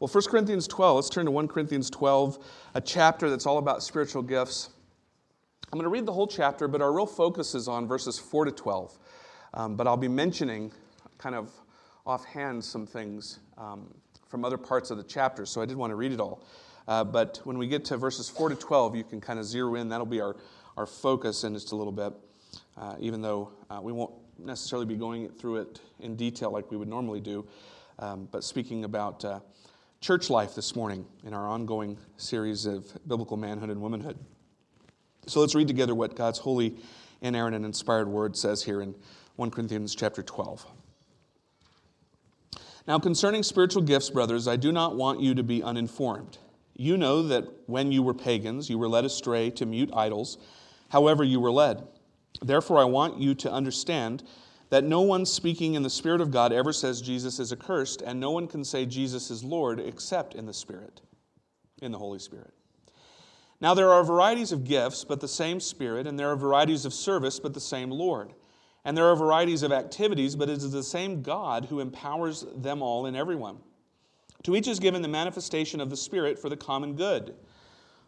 Well, 1 Corinthians 12, let's turn to 1 Corinthians 12, a chapter that's all about spiritual gifts. I'm going to read the whole chapter, but our real focus is on verses 4 to 12. Um, but I'll be mentioning kind of offhand some things um, from other parts of the chapter, so I did want to read it all. Uh, but when we get to verses 4 to 12, you can kind of zero in. That'll be our, our focus in just a little bit, uh, even though uh, we won't necessarily be going through it in detail like we would normally do. Um, but speaking about uh, church life this morning in our ongoing series of biblical manhood and womanhood. So let's read together what God's holy, and inerrant, and inspired word says here in 1 Corinthians chapter 12. Now, concerning spiritual gifts, brothers, I do not want you to be uninformed. You know that when you were pagans, you were led astray to mute idols, however, you were led. Therefore, I want you to understand that no one speaking in the Spirit of God ever says Jesus is accursed, and no one can say Jesus is Lord except in the Spirit, in the Holy Spirit. Now, there are varieties of gifts, but the same Spirit, and there are varieties of service, but the same Lord. And there are varieties of activities, but it is the same God who empowers them all in everyone. To each is given the manifestation of the Spirit for the common good.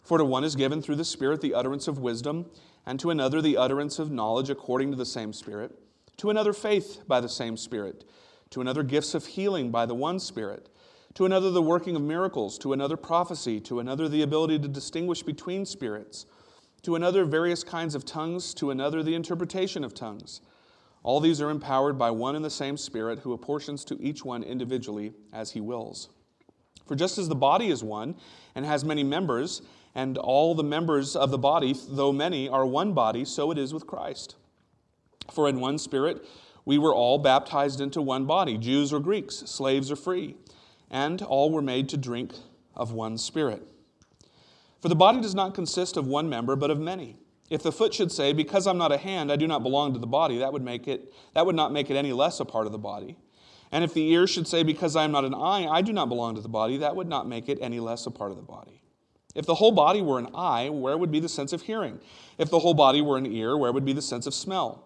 For to one is given through the Spirit the utterance of wisdom, and to another the utterance of knowledge according to the same Spirit, to another faith by the same Spirit, to another gifts of healing by the one Spirit, to another the working of miracles, to another prophecy, to another the ability to distinguish between spirits, to another various kinds of tongues, to another the interpretation of tongues. All these are empowered by one and the same Spirit who apportions to each one individually as he wills. For just as the body is one and has many members, and all the members of the body, though many, are one body, so it is with Christ. For in one Spirit we were all baptized into one body, Jews or Greeks, slaves or free, and all were made to drink of one Spirit. For the body does not consist of one member, but of many. If the foot should say, Because I'm not a hand, I do not belong to the body, that would, make it, that would not make it any less a part of the body. And if the ear should say, Because I am not an eye, I do not belong to the body, that would not make it any less a part of the body. If the whole body were an eye, where would be the sense of hearing? If the whole body were an ear, where would be the sense of smell?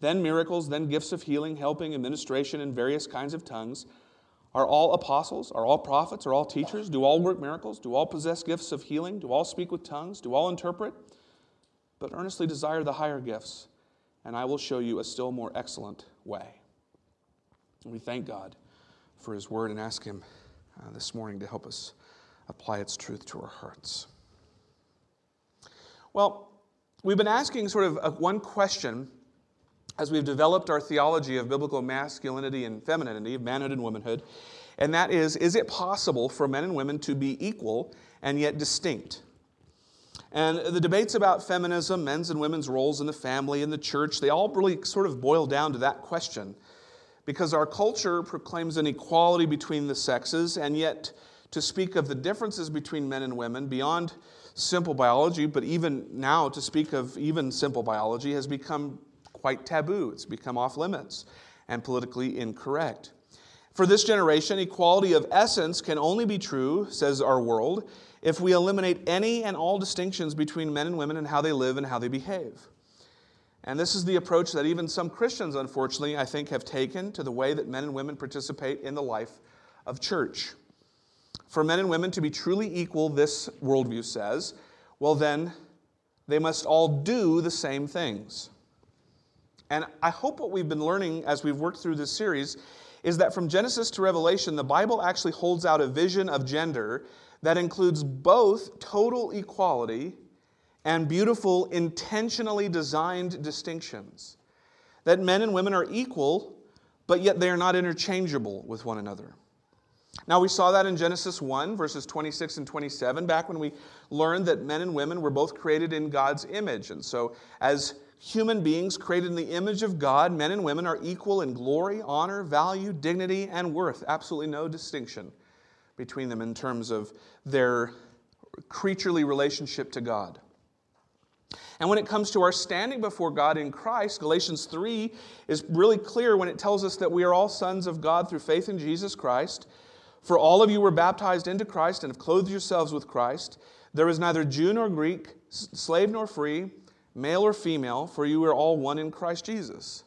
then miracles, then gifts of healing, helping, administration, and various kinds of tongues. Are all apostles? Are all prophets? Are all teachers? Do all work miracles? Do all possess gifts of healing? Do all speak with tongues? Do all interpret? but earnestly desire the higher gifts, and I will show you a still more excellent way. And we thank God for His word and ask Him uh, this morning to help us apply its truth to our hearts. Well, we've been asking sort of a, one question as we've developed our theology of biblical masculinity and femininity, of manhood and womanhood, and that is is it possible for men and women to be equal and yet distinct? And the debates about feminism, men's and women's roles in the family and the church, they all really sort of boil down to that question. Because our culture proclaims an equality between the sexes, and yet to speak of the differences between men and women beyond simple biology, but even now to speak of even simple biology has become quite taboo. It's become off limits and politically incorrect. For this generation, equality of essence can only be true, says our world, if we eliminate any and all distinctions between men and women and how they live and how they behave. And this is the approach that even some Christians, unfortunately, I think, have taken to the way that men and women participate in the life of church. For men and women to be truly equal, this worldview says, well, then they must all do the same things. And I hope what we've been learning as we've worked through this series is that from Genesis to Revelation, the Bible actually holds out a vision of gender that includes both total equality and beautiful, intentionally designed distinctions. That men and women are equal, but yet they are not interchangeable with one another. Now, we saw that in Genesis 1, verses 26 and 27, back when we learned that men and women were both created in God's image. And so, as human beings created in the image of God, men and women are equal in glory, honor, value, dignity, and worth. Absolutely no distinction between them in terms of their creaturely relationship to God. And when it comes to our standing before God in Christ, Galatians 3 is really clear when it tells us that we are all sons of God through faith in Jesus Christ. For all of you were baptized into Christ and have clothed yourselves with Christ. There is neither Jew nor Greek, slave nor free, male or female, for you are all one in Christ Jesus.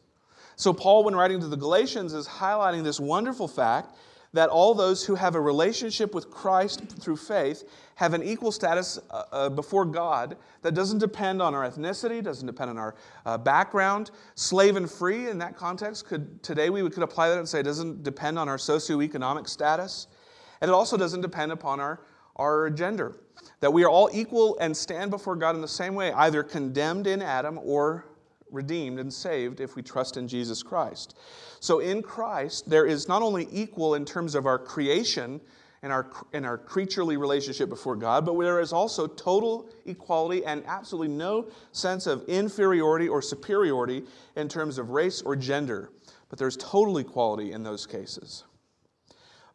So, Paul, when writing to the Galatians, is highlighting this wonderful fact that all those who have a relationship with Christ through faith have an equal status uh, uh, before God that doesn't depend on our ethnicity, doesn't depend on our uh, background. Slave and free, in that context, could today we could apply that and say it doesn't depend on our socioeconomic status, and it also doesn't depend upon our, our gender. That we are all equal and stand before God in the same way, either condemned in Adam or redeemed and saved if we trust in Jesus Christ. So in Christ, there is not only equal in terms of our creation and our, and our creaturely relationship before God, but there is also total equality and absolutely no sense of inferiority or superiority in terms of race or gender. But there's total equality in those cases.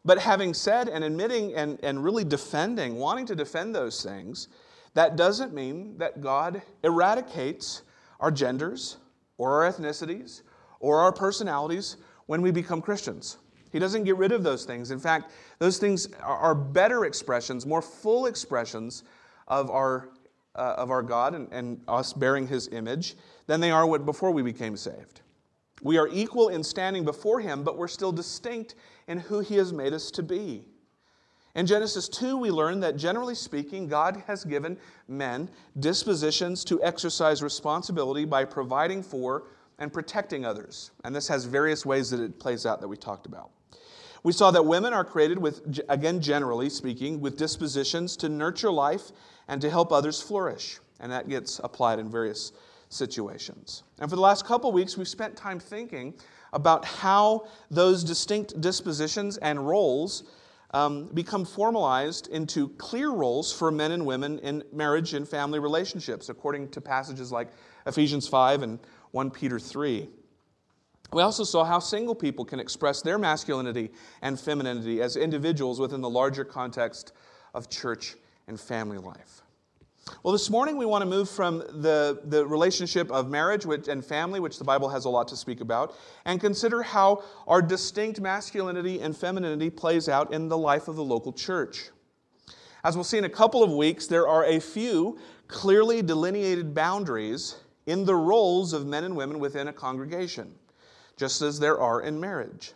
But having said and admitting and, and really defending, wanting to defend those things, that doesn't mean that God eradicates our genders or our ethnicities or our personalities when we become Christians. He doesn't get rid of those things. In fact, those things are better expressions, more full expressions of our, uh, of our God and, and us bearing His image than they are before we became saved. We are equal in standing before Him, but we're still distinct in who He has made us to be. In Genesis 2, we learn that generally speaking, God has given men dispositions to exercise responsibility by providing for and protecting others. And this has various ways that it plays out that we talked about. We saw that women are created with, again, generally speaking, with dispositions to nurture life and to help others flourish. And that gets applied in various situations. And for the last couple weeks, we've spent time thinking about how those distinct dispositions and roles um, become formalized into clear roles for men and women in marriage and family relationships, according to passages like Ephesians 5 and 1 Peter 3. We also saw how single people can express their masculinity and femininity as individuals within the larger context of church and family life. Well, this morning we want to move from the, the relationship of marriage which, and family, which the Bible has a lot to speak about, and consider how our distinct masculinity and femininity plays out in the life of the local church. As we'll see in a couple of weeks, there are a few clearly delineated boundaries in the roles of men and women within a congregation, just as there are in marriage.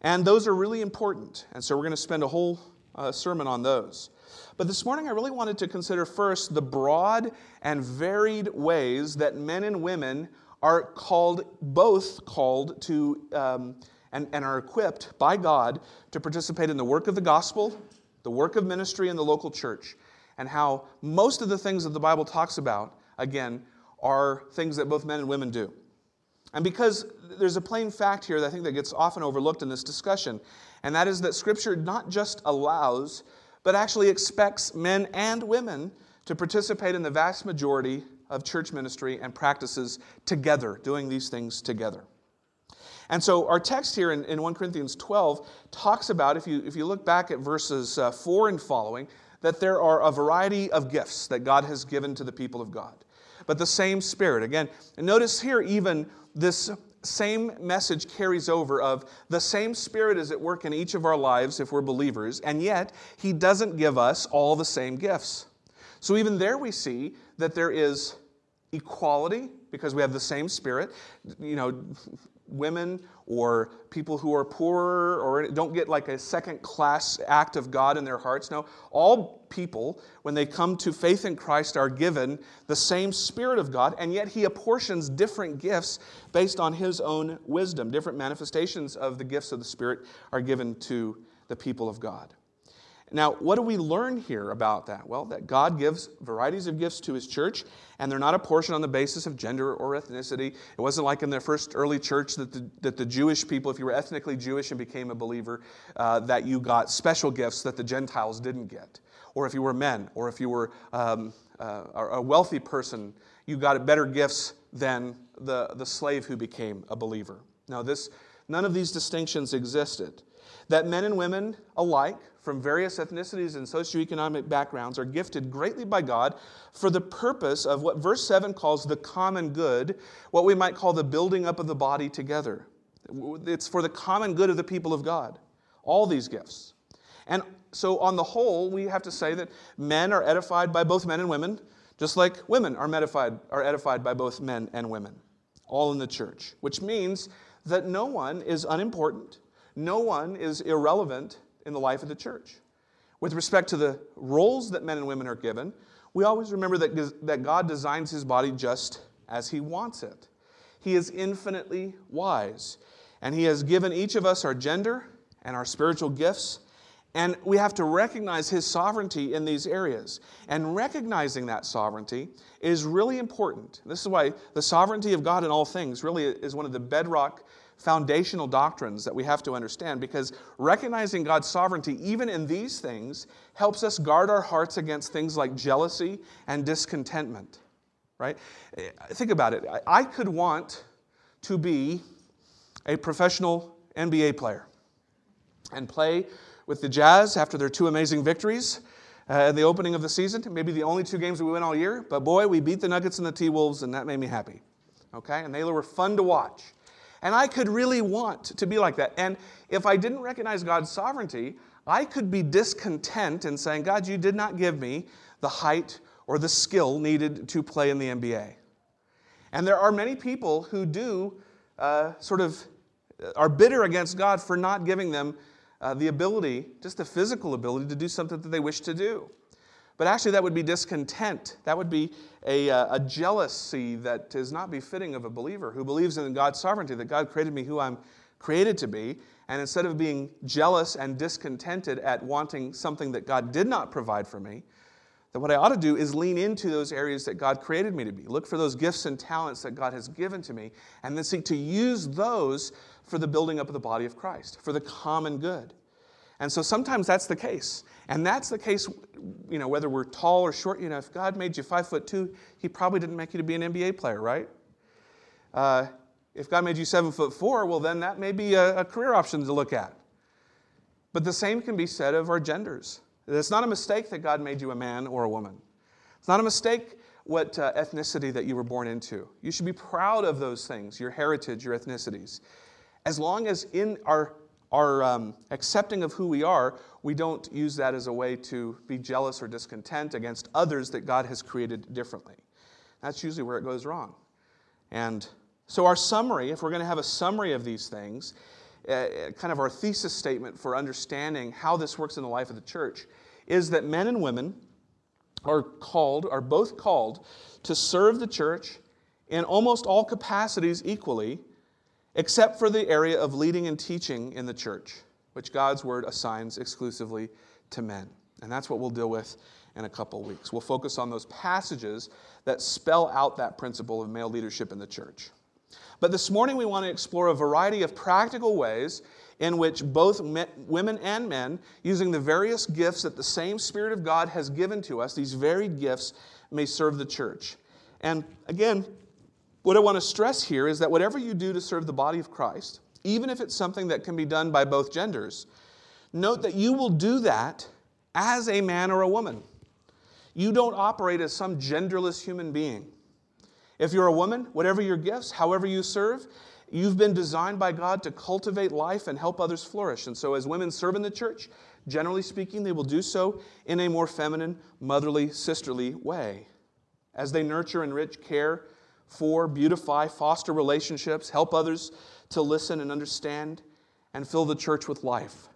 And those are really important, and so we're going to spend a whole uh, sermon on those. But this morning, I really wanted to consider first the broad and varied ways that men and women are called, both called to, um, and, and are equipped by God to participate in the work of the gospel, the work of ministry in the local church, and how most of the things that the Bible talks about, again, are things that both men and women do. And because there's a plain fact here that I think that gets often overlooked in this discussion, and that is that Scripture not just allows but actually expects men and women to participate in the vast majority of church ministry and practices together, doing these things together. And so our text here in, in 1 Corinthians 12 talks about, if you, if you look back at verses uh, 4 and following, that there are a variety of gifts that God has given to the people of God. But the same Spirit. Again, And notice here even this same message carries over of the same spirit is at work in each of our lives if we're believers and yet he doesn't give us all the same gifts. So even there we see that there is equality because we have the same spirit. You know women or people who are poorer or don't get like a second class act of God in their hearts. No, all people, when they come to faith in Christ, are given the same Spirit of God, and yet He apportions different gifts based on His own wisdom. Different manifestations of the gifts of the Spirit are given to the people of God. Now, what do we learn here about that? Well, that God gives varieties of gifts to his church, and they're not apportioned on the basis of gender or ethnicity. It wasn't like in the first early church that the, that the Jewish people, if you were ethnically Jewish and became a believer, uh, that you got special gifts that the Gentiles didn't get. Or if you were men, or if you were um, uh, a wealthy person, you got better gifts than the, the slave who became a believer. Now, this, none of these distinctions existed. That men and women alike from various ethnicities and socioeconomic backgrounds are gifted greatly by God for the purpose of what verse 7 calls the common good, what we might call the building up of the body together. It's for the common good of the people of God, all these gifts. And so, on the whole, we have to say that men are edified by both men and women, just like women are edified, are edified by both men and women, all in the church, which means that no one is unimportant, no one is irrelevant in the life of the church. With respect to the roles that men and women are given, we always remember that, that God designs his body just as he wants it. He is infinitely wise, and he has given each of us our gender and our spiritual gifts. And we have to recognize his sovereignty in these areas. And recognizing that sovereignty is really important. This is why the sovereignty of God in all things really is one of the bedrock foundational doctrines that we have to understand because recognizing God's sovereignty, even in these things, helps us guard our hearts against things like jealousy and discontentment. Right? Think about it. I could want to be a professional NBA player and play with the Jazz after their two amazing victories uh, at the opening of the season. Maybe the only two games we win all year, but boy, we beat the Nuggets and the T Wolves, and that made me happy. Okay? And they were fun to watch. And I could really want to be like that. And if I didn't recognize God's sovereignty, I could be discontent in saying, God, you did not give me the height or the skill needed to play in the NBA. And there are many people who do uh, sort of are bitter against God for not giving them uh, the ability, just the physical ability, to do something that they wish to do. But actually, that would be discontent. That would be a, uh, a jealousy that is not befitting of a believer who believes in God's sovereignty, that God created me who I'm created to be. And instead of being jealous and discontented at wanting something that God did not provide for me, that what I ought to do is lean into those areas that God created me to be. Look for those gifts and talents that God has given to me, and then seek to use those for the building up of the body of Christ, for the common good. And so sometimes that's the case. And that's the case, you know, whether we're tall or short. You know, if God made you five foot two, He probably didn't make you to be an NBA player, right? Uh, if God made you seven foot four, well, then that may be a, a career option to look at. But the same can be said of our genders. It's not a mistake that God made you a man or a woman. It's not a mistake what uh, ethnicity that you were born into. You should be proud of those things, your heritage, your ethnicities. As long as in our are um, accepting of who we are, we don't use that as a way to be jealous or discontent against others that God has created differently. That's usually where it goes wrong. And so, our summary, if we're going to have a summary of these things, uh, kind of our thesis statement for understanding how this works in the life of the church, is that men and women are called, are both called to serve the church in almost all capacities equally except for the area of leading and teaching in the church, which God's word assigns exclusively to men. And that's what we'll deal with in a couple weeks. We'll focus on those passages that spell out that principle of male leadership in the church. But this morning, we want to explore a variety of practical ways in which both men, women and men, using the various gifts that the same Spirit of God has given to us, these varied gifts, may serve the church. And again, what I want to stress here is that whatever you do to serve the body of Christ, even if it's something that can be done by both genders, note that you will do that as a man or a woman. You don't operate as some genderless human being. If you're a woman, whatever your gifts, however you serve, you've been designed by God to cultivate life and help others flourish. And so, as women serve in the church, generally speaking, they will do so in a more feminine, motherly, sisterly way. As they nurture, enrich, care, for, beautify, foster relationships, help others to listen and understand, and fill the church with life.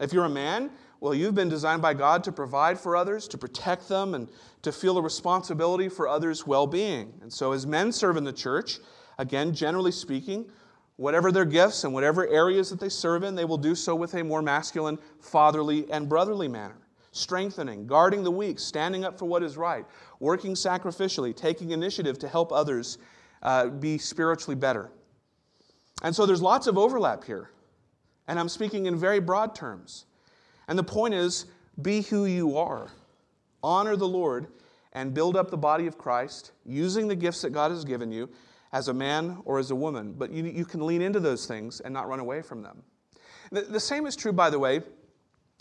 If you're a man, well, you've been designed by God to provide for others, to protect them, and to feel a responsibility for others' well being. And so, as men serve in the church, again, generally speaking, whatever their gifts and whatever areas that they serve in, they will do so with a more masculine, fatherly, and brotherly manner. strengthening, guarding the weak, standing up for what is right, working sacrificially, taking initiative to help others uh, be spiritually better. And so there's lots of overlap here. And I'm speaking in very broad terms. And the point is be who you are, honor the Lord, and build up the body of Christ using the gifts that God has given you as a man or as a woman. But you, you can lean into those things and not run away from them. The, the same is true, by the way,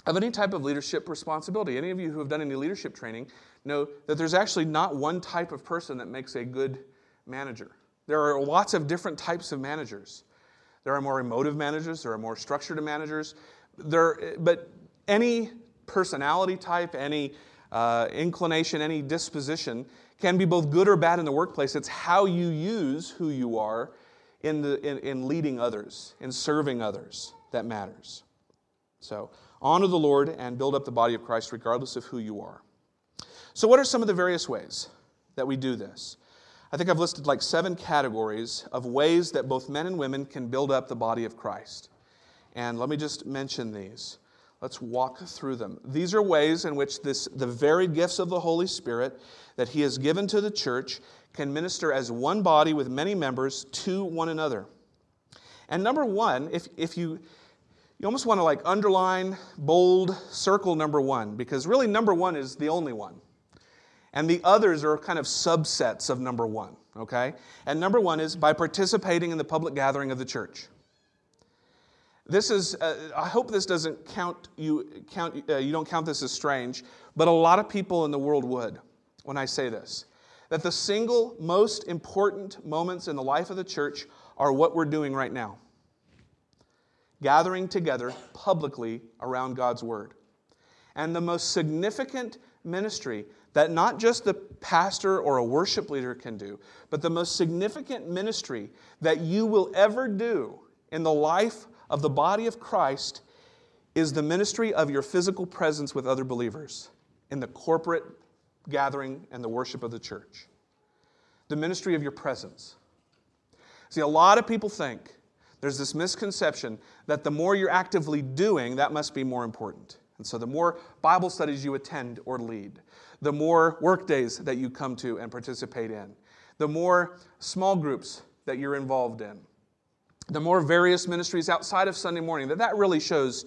of any type of leadership responsibility. Any of you who have done any leadership training know that there's actually not one type of person that makes a good manager. There are lots of different types of managers. There are more emotive managers, there are more structured managers. There, but any personality type, any uh, inclination, any disposition can be both good or bad in the workplace. It's how you use who you are in, the, in, in leading others, in serving others, that matters. So, honor the Lord and build up the body of Christ regardless of who you are. So, what are some of the various ways that we do this? I think I've listed like seven categories of ways that both men and women can build up the body of Christ. And let me just mention these. Let's walk through them. These are ways in which this, the very gifts of the Holy Spirit that He has given to the church can minister as one body with many members to one another. And number one, if, if you, you almost want to like underline, bold, circle number one, because really number one is the only one. And the others are kind of subsets of number one, okay? And number one is by participating in the public gathering of the church. This is, uh, I hope this doesn't count you, count, uh, you don't count this as strange, but a lot of people in the world would when I say this. That the single most important moments in the life of the church are what we're doing right now gathering together publicly around God's Word. And the most significant ministry that not just the pastor or a worship leader can do, but the most significant ministry that you will ever do in the life of the body of Christ is the ministry of your physical presence with other believers in the corporate gathering and the worship of the church. The ministry of your presence. See, a lot of people think there's this misconception that the more you're actively doing, that must be more important. And so the more Bible studies you attend or lead, the more work days that you come to and participate in, the more small groups that you're involved in, the more various ministries outside of Sunday morning, that that really shows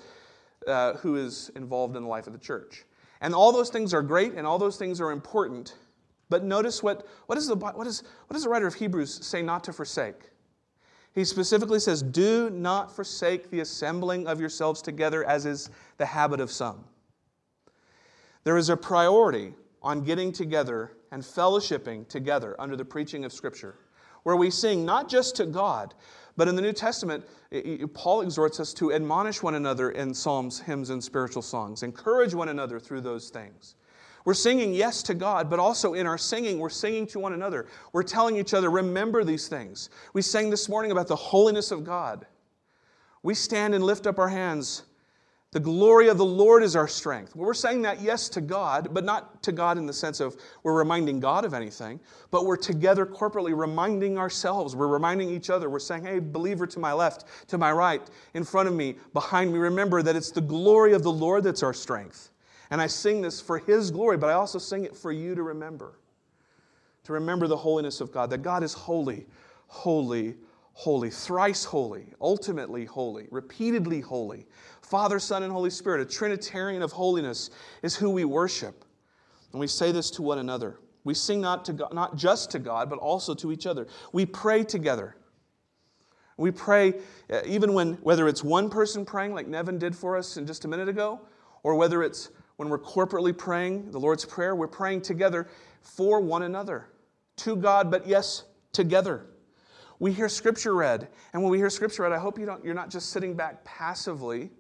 uh, who is involved in the life of the church. And all those things are great and all those things are important. But notice what, what, is the, what, is, what does the writer of Hebrews say not to forsake? He specifically says, Do not forsake the assembling of yourselves together, as is the habit of some. There is a priority on getting together and fellowshipping together under the preaching of Scripture, where we sing not just to God, but in the New Testament, Paul exhorts us to admonish one another in psalms, hymns, and spiritual songs, encourage one another through those things. We're singing yes to God, but also in our singing, we're singing to one another. We're telling each other, remember these things. We sang this morning about the holiness of God. We stand and lift up our hands the glory of the Lord is our strength. Well, we're saying that yes to God, but not to God in the sense of we're reminding God of anything, but we're together corporately reminding ourselves. We're reminding each other. We're saying, hey, believer to my left, to my right, in front of me, behind me, remember that it's the glory of the Lord that's our strength. And I sing this for His glory, but I also sing it for you to remember. To remember the holiness of God, that God is holy, holy, holy, thrice holy, ultimately holy, repeatedly holy. Father, Son, and Holy Spirit, a Trinitarian of holiness, is who we worship. And we say this to one another. We sing not, to God, not just to God, but also to each other. We pray together. We pray, uh, even when, whether it's one person praying, like Nevin did for us in just a minute ago, or whether it's when we're corporately praying the Lord's Prayer, we're praying together for one another, to God, but yes, together we hear scripture read. And when we hear scripture read, I hope you don't, you're not just sitting back passively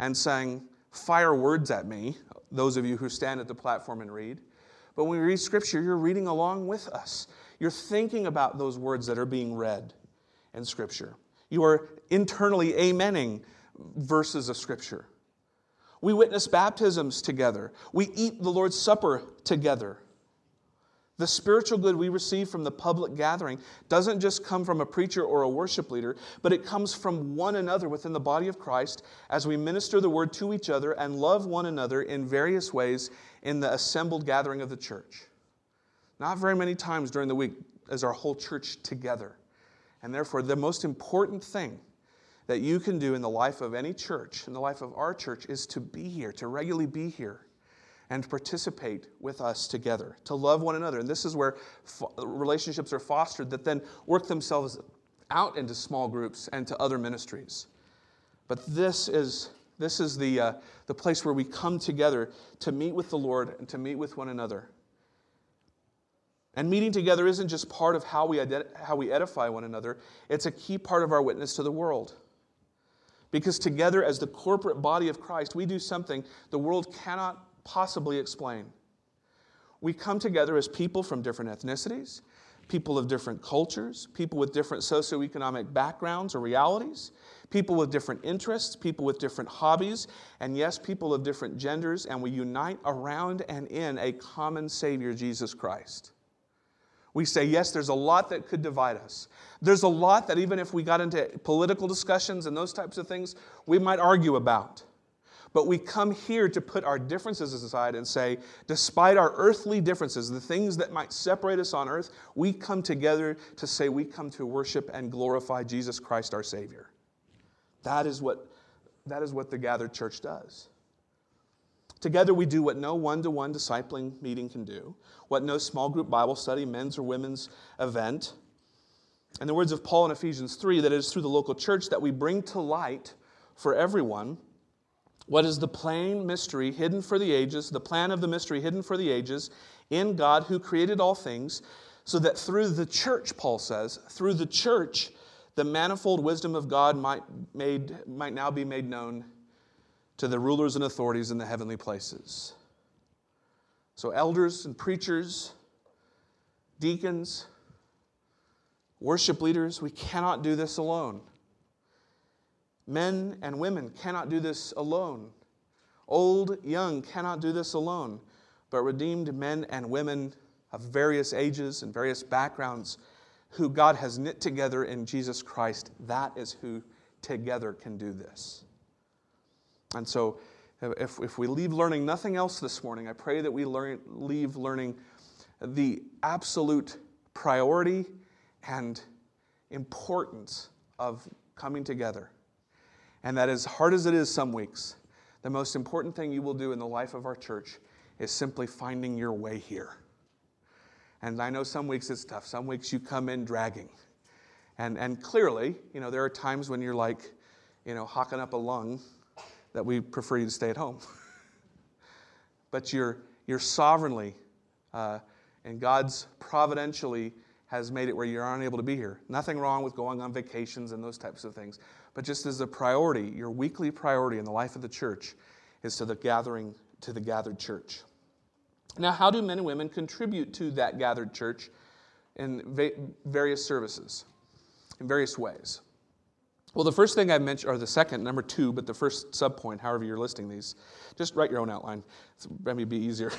and saying, fire words at me, those of you who stand at the platform and read. But when we read scripture, you're reading along with us. You're thinking about those words that are being read in scripture. You are internally amening verses of scripture. We witness baptisms together. We eat the Lord's Supper together. The spiritual good we receive from the public gathering doesn't just come from a preacher or a worship leader, but it comes from one another within the body of Christ as we minister the word to each other and love one another in various ways in the assembled gathering of the church. Not very many times during the week is our whole church together. And therefore, the most important thing that you can do in the life of any church, in the life of our church, is to be here, to regularly be here and participate with us together, to love one another. And this is where relationships are fostered that then work themselves out into small groups and to other ministries. But this is, this is the, uh, the place where we come together to meet with the Lord and to meet with one another. And meeting together isn't just part of how we, ident- how we edify one another, it's a key part of our witness to the world. Because together, as the corporate body of Christ, we do something the world cannot possibly explain. We come together as people from different ethnicities, people of different cultures, people with different socioeconomic backgrounds or realities, people with different interests, people with different hobbies, and yes, people of different genders, and we unite around and in a common Savior, Jesus Christ. We say, yes, there's a lot that could divide us. There's a lot that even if we got into political discussions and those types of things, we might argue about. But we come here to put our differences aside and say, despite our earthly differences, the things that might separate us on earth, we come together to say we come to worship and glorify Jesus Christ our Savior. That is what, that is what the gathered church does. Together, we do what no one to one discipling meeting can do, what no small group Bible study, men's or women's event. In the words of Paul in Ephesians 3, that it is through the local church that we bring to light for everyone what is the plain mystery hidden for the ages, the plan of the mystery hidden for the ages in God who created all things, so that through the church, Paul says, through the church, the manifold wisdom of God might, made, might now be made known to the rulers and authorities in the heavenly places. So, elders and preachers, deacons, worship leaders, we cannot do this alone. Men and women cannot do this alone. Old, young cannot do this alone. But redeemed men and women of various ages and various backgrounds who God has knit together in Jesus Christ, that is who together can do this. And so, uh, if, if we leave learning nothing else this morning, I pray that we learn, leave learning the absolute priority and importance of coming together. And that, as hard as it is some weeks, the most important thing you will do in the life of our church is simply finding your way here. And I know some weeks it's tough. Some weeks you come in dragging. And, and clearly, you know, there are times when you're like, you know, hawking up a lung that we prefer you to stay at home. but you're, you're sovereignly uh, and God's providentially has made it where you're unable to be here. Nothing wrong with going on vacations and those types of things. But just as a priority, your weekly priority in the life of the church is to the gathering, to the gathered church. Now, how do men and women contribute to that gathered church in va- various services, in various ways? Well, the first thing I mentioned, or the second, number two, but the first subpoint, however you're listing these, just write your own outline. It's maybe be easier.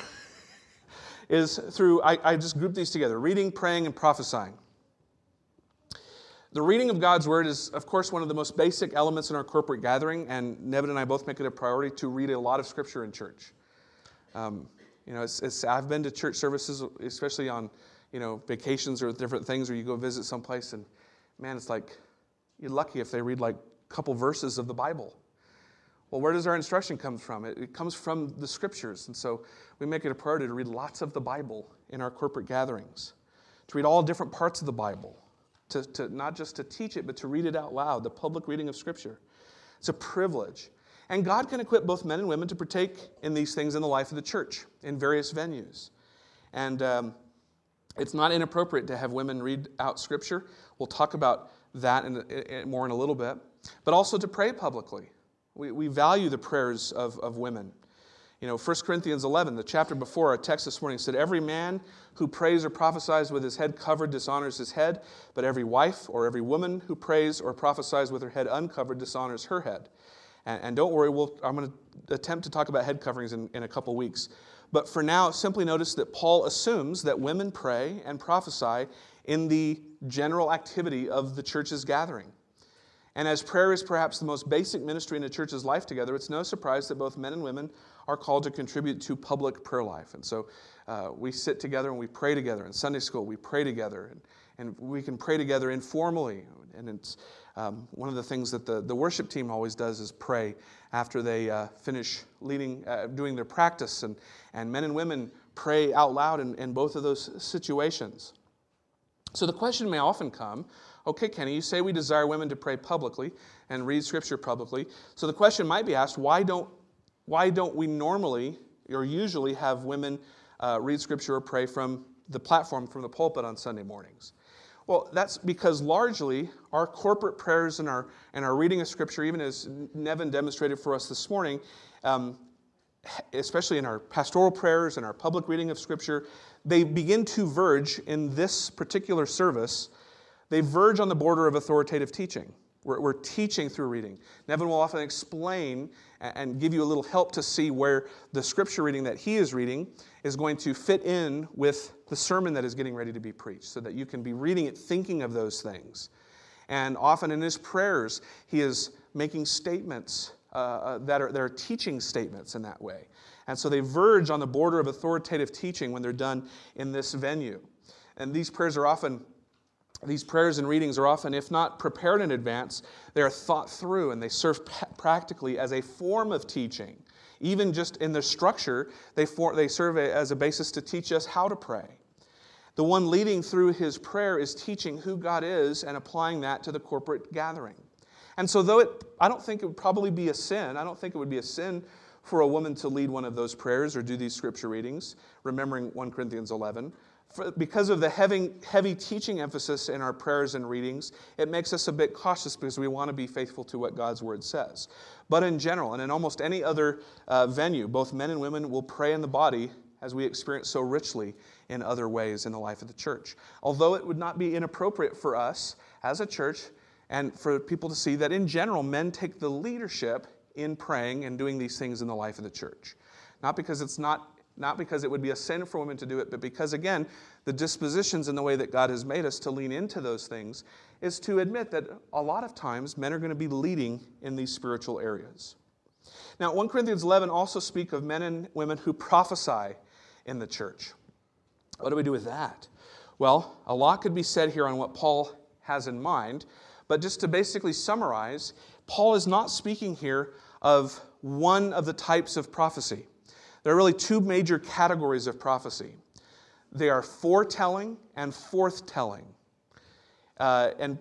is through, I, I just group these together reading, praying, and prophesying. The reading of God's Word is, of course, one of the most basic elements in our corporate gathering, and Nevin and I both make it a priority to read a lot of Scripture in church. Um, you know, it's, it's, I've been to church services, especially on, you know, vacations or different things where you go visit someplace, and man, it's like you're lucky if they read like a couple verses of the Bible. Well, where does our instruction come from? It, it comes from the Scriptures, and so we make it a priority to read lots of the Bible in our corporate gatherings, to read all different parts of the Bible to, to not just to teach it, but to read it out loud, the public reading of Scripture. It's a privilege. And God can equip both men and women to partake in these things in the life of the church in various venues. And um, it's not inappropriate to have women read out Scripture. We'll talk about that in, in, more in a little bit. But also to pray publicly. We, we value the prayers of, of women. You know, 1 Corinthians 11, the chapter before our text this morning said, Every man who prays or prophesies with his head covered dishonors his head, but every wife or every woman who prays or prophesies with her head uncovered dishonors her head. And, and don't worry, we'll, I'm going to attempt to talk about head coverings in, in a couple weeks. But for now, simply notice that Paul assumes that women pray and prophesy in the general activity of the church's gathering. And as prayer is perhaps the most basic ministry in a church's life together, it's no surprise that both men and women are called to contribute to public prayer life. And so uh, we sit together and we pray together. In Sunday school, we pray together. And, and we can pray together informally. And it's um, one of the things that the, the worship team always does is pray after they uh, finish leading, uh, doing their practice. And, and men and women pray out loud in, in both of those situations. So the question may often come okay, Kenny, you say we desire women to pray publicly and read scripture publicly. So the question might be asked why don't, why don't we normally or usually have women uh, read scripture or pray from the platform, from the pulpit on Sunday mornings? Well, that's because largely our corporate prayers and our, and our reading of Scripture, even as Nevin demonstrated for us this morning, um, especially in our pastoral prayers and our public reading of Scripture, they begin to verge in this particular service, they verge on the border of authoritative teaching. We're, we're teaching through reading. Nevin will often explain and give you a little help to see where the scripture reading that he is reading is going to fit in with the sermon that is getting ready to be preached so that you can be reading it thinking of those things. And often in his prayers, he is making statements uh, uh that, are, that are teaching statements in that way. And so they verge on the border of authoritative teaching when they're done in this venue. And these prayers are often, these prayers and readings are often, if not prepared in advance, they are thought through and they serve practically as a form of teaching. Even just in their structure, they, for, they serve as a basis to teach us how to pray. The one leading through his prayer is teaching who God is and applying that to the corporate gathering. And so, though it, I don't think it would probably be a sin, I don't think it would be a sin for a woman to lead one of those prayers or do these scripture readings, remembering 1 Corinthians 11. For, because of the heavy, heavy teaching emphasis in our prayers and readings, it makes us a bit cautious because we want to be faithful to what God's word says. But in general, and in almost any other uh, venue, both men and women will pray in the body as we experience so richly in other ways in the life of the church. Although it would not be inappropriate for us as a church and for people to see that in general, men take the leadership in praying and doing these things in the life of the church. Not because it's not not because it would be a sin for women to do it, but because, again, the dispositions and the way that God has made us to lean into those things is to admit that a lot of times men are going to be leading in these spiritual areas. Now, 1 Corinthians 11 also speak of men and women who prophesy in the church. What do we do with that? Well, a lot could be said here on what Paul has in mind, but just to basically summarize, Paul is not speaking here of one of the types of prophecy. There are really two major categories of prophecy they are foretelling and forthtelling. Uh, and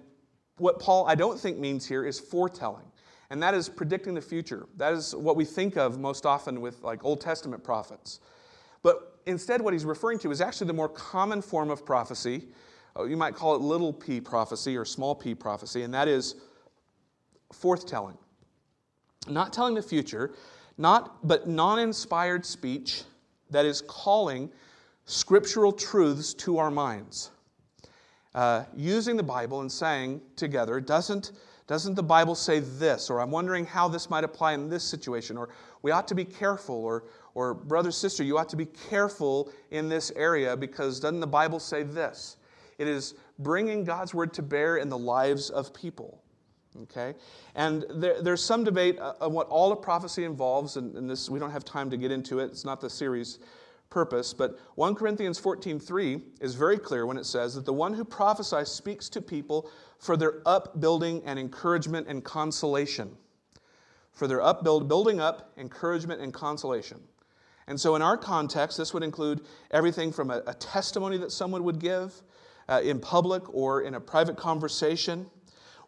what Paul, I don't think, means here is foretelling. And that is predicting the future. That is what we think of most often with like Old Testament prophets. But instead, what he's referring to is actually the more common form of prophecy. Uh, you might call it little p prophecy or small p prophecy, and that is forthtelling not telling the future, not, but non inspired speech that is calling scriptural truths to our minds. Uh, using the Bible and saying together, doesn't, doesn't the Bible say this? Or I'm wondering how this might apply in this situation. Or we ought to be careful. Or, or brother, sister, you ought to be careful in this area because doesn't the Bible say this? It is bringing God's word to bear in the lives of people. Okay? And there, there's some debate uh, on what all of prophecy involves, and, and, this we don't have time to get into it. It's not the series purpose, but 1 Corinthians 14:3 is very clear when it says that the one who prophesies speaks to people for their upbuilding and encouragement and consolation. For their upbuild, building up, encouragement, and consolation. And so, in our context, this would include everything from a, a testimony that someone would give uh, in public or in a private conversation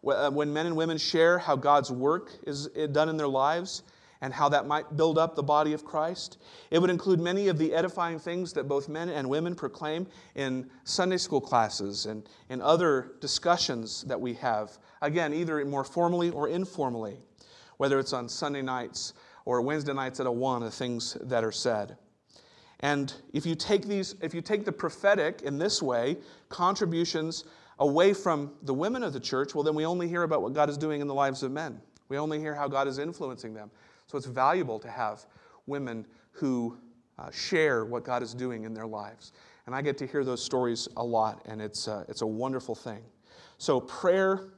uh, when men and women share how God's work is uh, done in their lives and how that might build up the body of Christ. It would include many of the edifying things that both men and women proclaim in Sunday school classes and in other discussions that we have, again, either more formally or informally, whether it's on Sunday nights or Wednesday nights at a one, the things that are said. And if you take these, if you take the prophetic in this way, contributions away from the women of the church, well, then we only hear about what God is doing in the lives of men. We only hear how God is influencing them. So it's valuable to have women who uh, share what God is doing in their lives. And I get to hear those stories a lot, and it's, uh, it's a wonderful thing. So, prayer,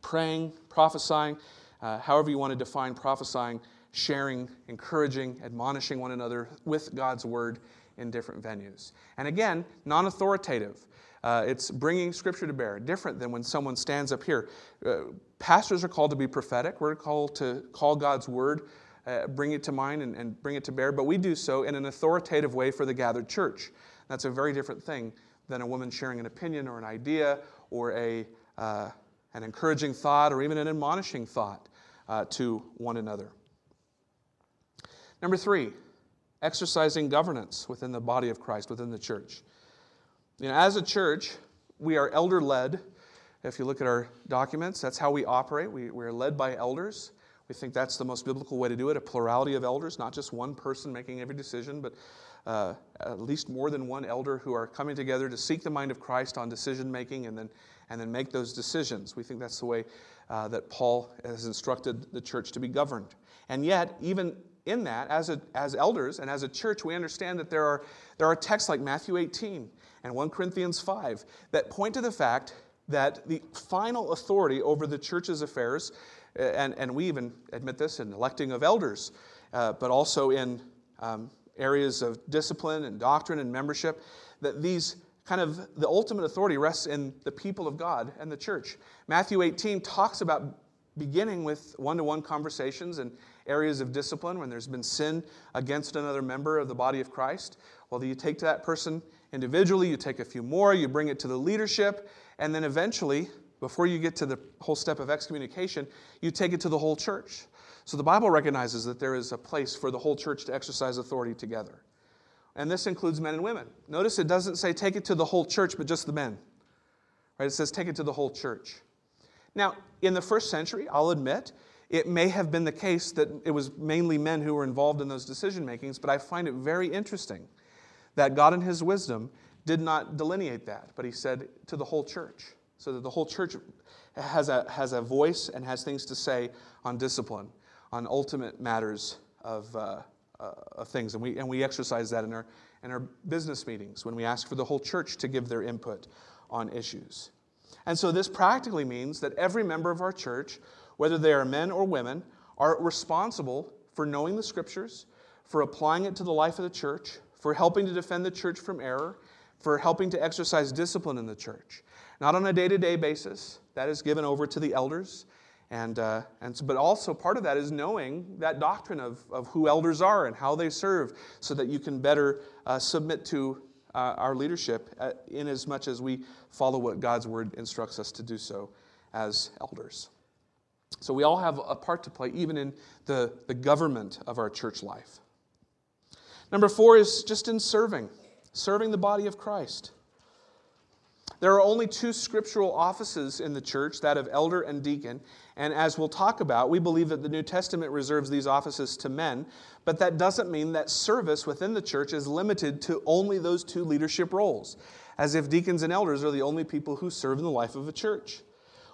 praying, prophesying, uh, however you want to define prophesying, sharing, encouraging, admonishing one another with God's word in different venues. And again, non authoritative. Uh, it's bringing scripture to bear, different than when someone stands up here. Uh, pastors are called to be prophetic. We're called to call God's word, uh, bring it to mind, and, and bring it to bear, but we do so in an authoritative way for the gathered church. That's a very different thing than a woman sharing an opinion or an idea or a, uh, an encouraging thought or even an admonishing thought uh, to one another. Number three, exercising governance within the body of Christ, within the church. You know, as a church, we are elder led. If you look at our documents, that's how we operate. We, we are led by elders. We think that's the most biblical way to do it a plurality of elders, not just one person making every decision, but uh, at least more than one elder who are coming together to seek the mind of Christ on decision making and then, and then make those decisions. We think that's the way uh, that Paul has instructed the church to be governed. And yet, even in that, as, a, as elders and as a church, we understand that there are, there are texts like Matthew 18 and 1 Corinthians 5 that point to the fact that the final authority over the church's affairs, uh, and, and we even admit this in electing of elders, uh, but also in um, areas of discipline and doctrine and membership, that these kind of the ultimate authority rests in the people of God and the church. Matthew 18 talks about beginning with one to one conversations and areas of discipline when there's been sin against another member of the body of Christ. Well, you take to that person individually, you take a few more, you bring it to the leadership, and then eventually, before you get to the whole step of excommunication, you take it to the whole church. So the Bible recognizes that there is a place for the whole church to exercise authority together. And this includes men and women. Notice it doesn't say take it to the whole church, but just the men. Right? It says take it to the whole church. Now, in the first century, I'll admit, it may have been the case that it was mainly men who were involved in those decision makings, but I find it very interesting that God, in His wisdom, did not delineate that, but He said to the whole church, so that the whole church has a, has a voice and has things to say on discipline, on ultimate matters of, uh, uh, of things. And we, and we exercise that in our, in our business meetings when we ask for the whole church to give their input on issues. And so this practically means that every member of our church whether they are men or women, are responsible for knowing the scriptures, for applying it to the life of the church, for helping to defend the church from error, for helping to exercise discipline in the church. Not on a day to day basis, that is given over to the elders. And, uh, and so, but also part of that is knowing that doctrine of, of who elders are and how they serve so that you can better uh, submit to uh, our leadership uh, in as much as we follow what God's word instructs us to do so as elders. So we all have a part to play, even in the, the government of our church life. Number four is just in serving, serving the body of Christ. There are only two scriptural offices in the church, that of elder and deacon. And as we'll talk about, we believe that the New Testament reserves these offices to men, but that doesn't mean that service within the church is limited to only those two leadership roles, as if deacons and elders are the only people who serve in the life of a church.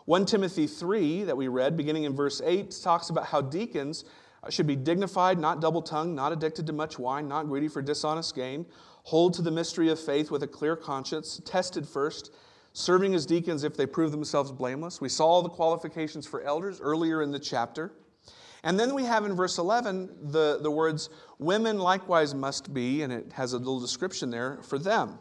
1 Timothy 3, that we read, beginning in verse 8, talks about how deacons uh, should be dignified, not double tongued, not addicted to much wine, not greedy for dishonest gain, hold to the mystery of faith with a clear conscience, tested first, serving as deacons if they prove themselves blameless. We saw the qualifications for elders earlier in the chapter. And then we have in verse 11 the, the words, women likewise must be, and it has a little description there for them.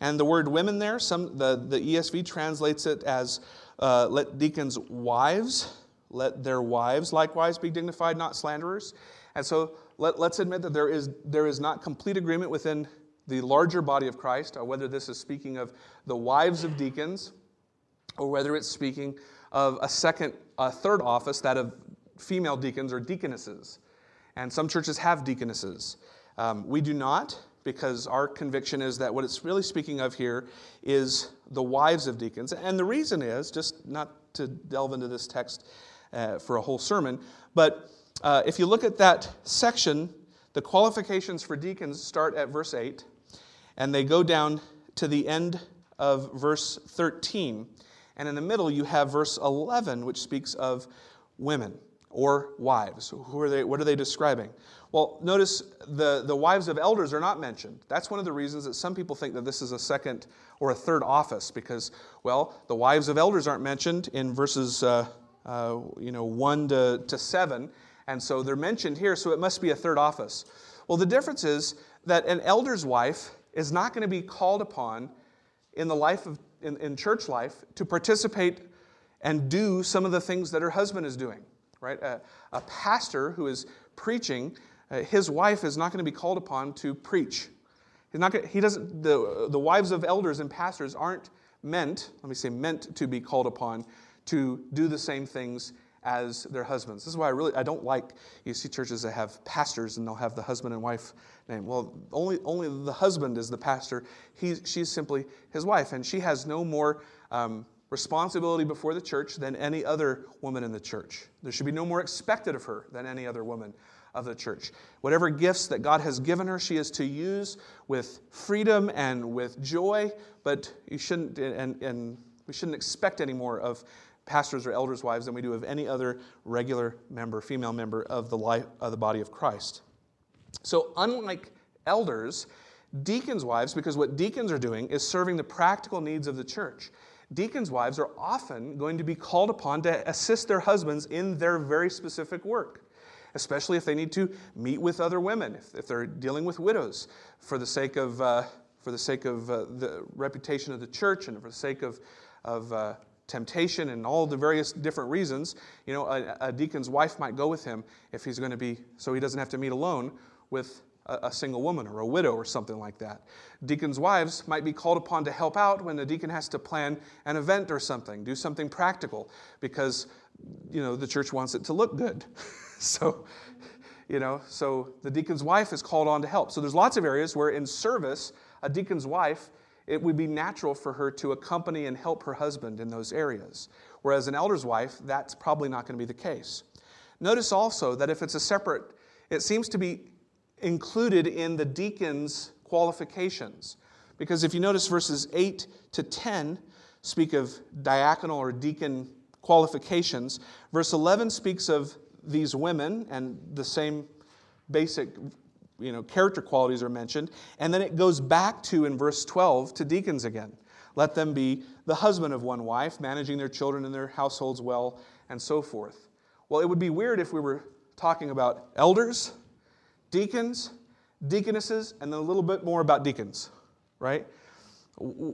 And the word women there, some, the, the ESV translates it as uh, let deacons' wives, let their wives likewise be dignified, not slanderers. And so let, us admit that there is, there is not complete agreement within the larger body of Christ, whether this is speaking of the wives of deacons, or whether it's speaking of a second, a third office, that of female deacons or deaconesses. And some churches have deaconesses. Um, we do not because our conviction is that what it's really speaking of here is the wives of deacons. And the reason is, just not to delve into this text uh, for a whole sermon, but uh, if you look at that section, the qualifications for deacons start at verse 8 and they go down to the end of verse 13. And in the middle, you have verse 11, which speaks of women. or wives. Who are they, what are they describing? Well, notice the, the wives of elders are not mentioned. That's one of the reasons that some people think that this is a second or a third office because, well, the wives of elders aren't mentioned in verses uh, uh, you know, 1 to, to 7, and so they're mentioned here, so it must be a third office. Well, the difference is that an elder's wife is not going to be called upon in the life of in, in church life to participate and do some of the things that her husband is doing right a, a pastor who is preaching his wife is not going to be called upon to preach He's not gonna, he doesn't the, the wives of elders and pastors aren't meant let me say meant to be called upon to do the same things as their husbands. This is why I really I don't like you see churches that have pastors and they'll have the husband and wife name. Well, only only the husband is the pastor. He's she's simply his wife, and she has no more um, responsibility before the church than any other woman in the church. There should be no more expected of her than any other woman of the church. Whatever gifts that God has given her, she is to use with freedom and with joy. But you shouldn't and and we shouldn't expect any more of pastors or elders' wives than we do of any other regular member, female member of the, life, of the body of Christ. So, unlike elders, deacons' wives, because what deacons are doing is serving the practical needs of the church. Deacons' wives are often going to be called upon to assist their husbands in their very specific work, especially if they need to meet with other women, if, if they're dealing with widows for the sake of, uh, for the, sake of uh, the reputation of the church and for the sake of, of uh, temptation and all the various different reasons, you know, a, a deacon's wife might go with him if he's going to be, so he doesn't have to meet alone with a, a, single woman or a widow or something like that. Deacons' wives might be called upon to help out when the deacon has to plan an event or something, do something practical, because, you know, the church wants it to look good. so, you know, so the deacon's wife is called on to help. So there's lots of areas where in service, a deacon's wife it would be natural for her to accompany and help her husband in those areas. Whereas an elder's wife, that's probably not going to be the case. Notice also that if it's a separate, it seems to be included in the deacon's qualifications. Because if you notice verses 8 to 10 speak of diaconal or deacon qualifications, verse 11 speaks of these women and the same basic you know, character qualities are mentioned. And then it goes back to, in verse 12, to deacons again. Let them be the husband of one wife, managing their children and their households well, and so forth. Well, it would be weird if we were talking about elders, deacons, deaconesses, and then a little bit more about deacons, right?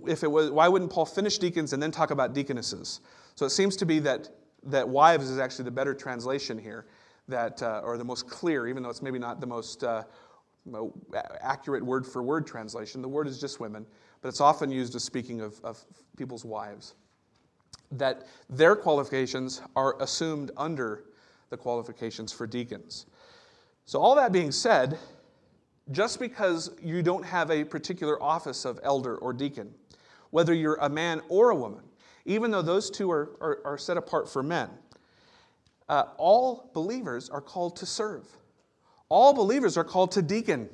If it was, why wouldn't Paul finish deacons and then talk about deaconesses? So it seems to be that, that wives is actually the better translation here, that, uh, or the most clear, even though it's maybe not the most uh, accurate word for word translation. The word is just women, but it's often used as speaking of, of people's wives. That their qualifications are assumed under the qualifications for deacons. So, all that being said, just because you don't have a particular office of elder or deacon, whether you're a man or a woman, even though those two are, are, are set apart for men, uh, all believers are called to serve. All believers are called to deacon.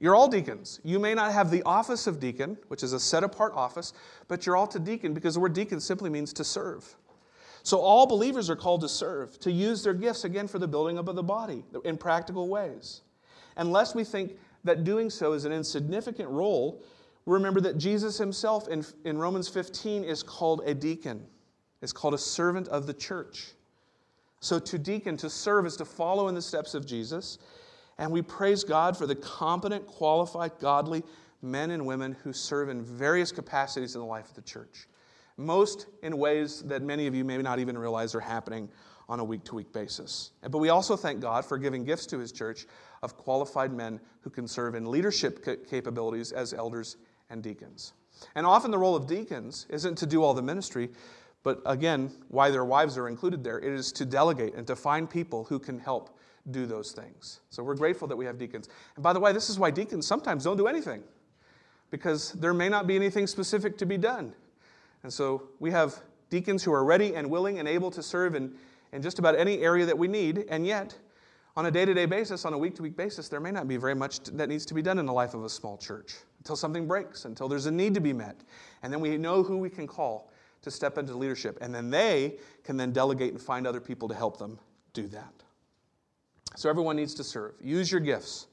You're all deacons. You may not have the office of deacon, which is a set apart office, but you're all to deacon because the word deacon simply means to serve. So all believers are called to serve, to use their gifts again for the building up of the body in practical ways. Unless we think that doing so is an insignificant role, remember that Jesus himself in, in Romans 15 is called a deacon, is called a servant of the church. So to deacon, to serve, is to follow in the steps of Jesus. And we praise God for the competent, qualified, godly men and women who serve in various capacities in the life of the church. Most in ways that many of you may not even realize are happening on a week to week basis. But we also thank God for giving gifts to his church of qualified men who can serve in leadership capabilities as elders and deacons. And often the role of deacons isn't to do all the ministry, but again, why their wives are included there, it is to delegate and to find people who can help do those things. So we're grateful that we have deacons. And by the way, this is why deacons sometimes don't do anything, because there may not be anything specific to be done. And so we have deacons who are ready and willing and able to serve in, in just about any area that we need, and yet, on a day to day basis, on a week to week basis, there may not be very much that needs to be done in the life of a small church until something breaks, until there's a need to be met. And then we know who we can call to step into leadership. And then they can then delegate and find other people to help them do that. So everyone needs to serve. Use your gifts.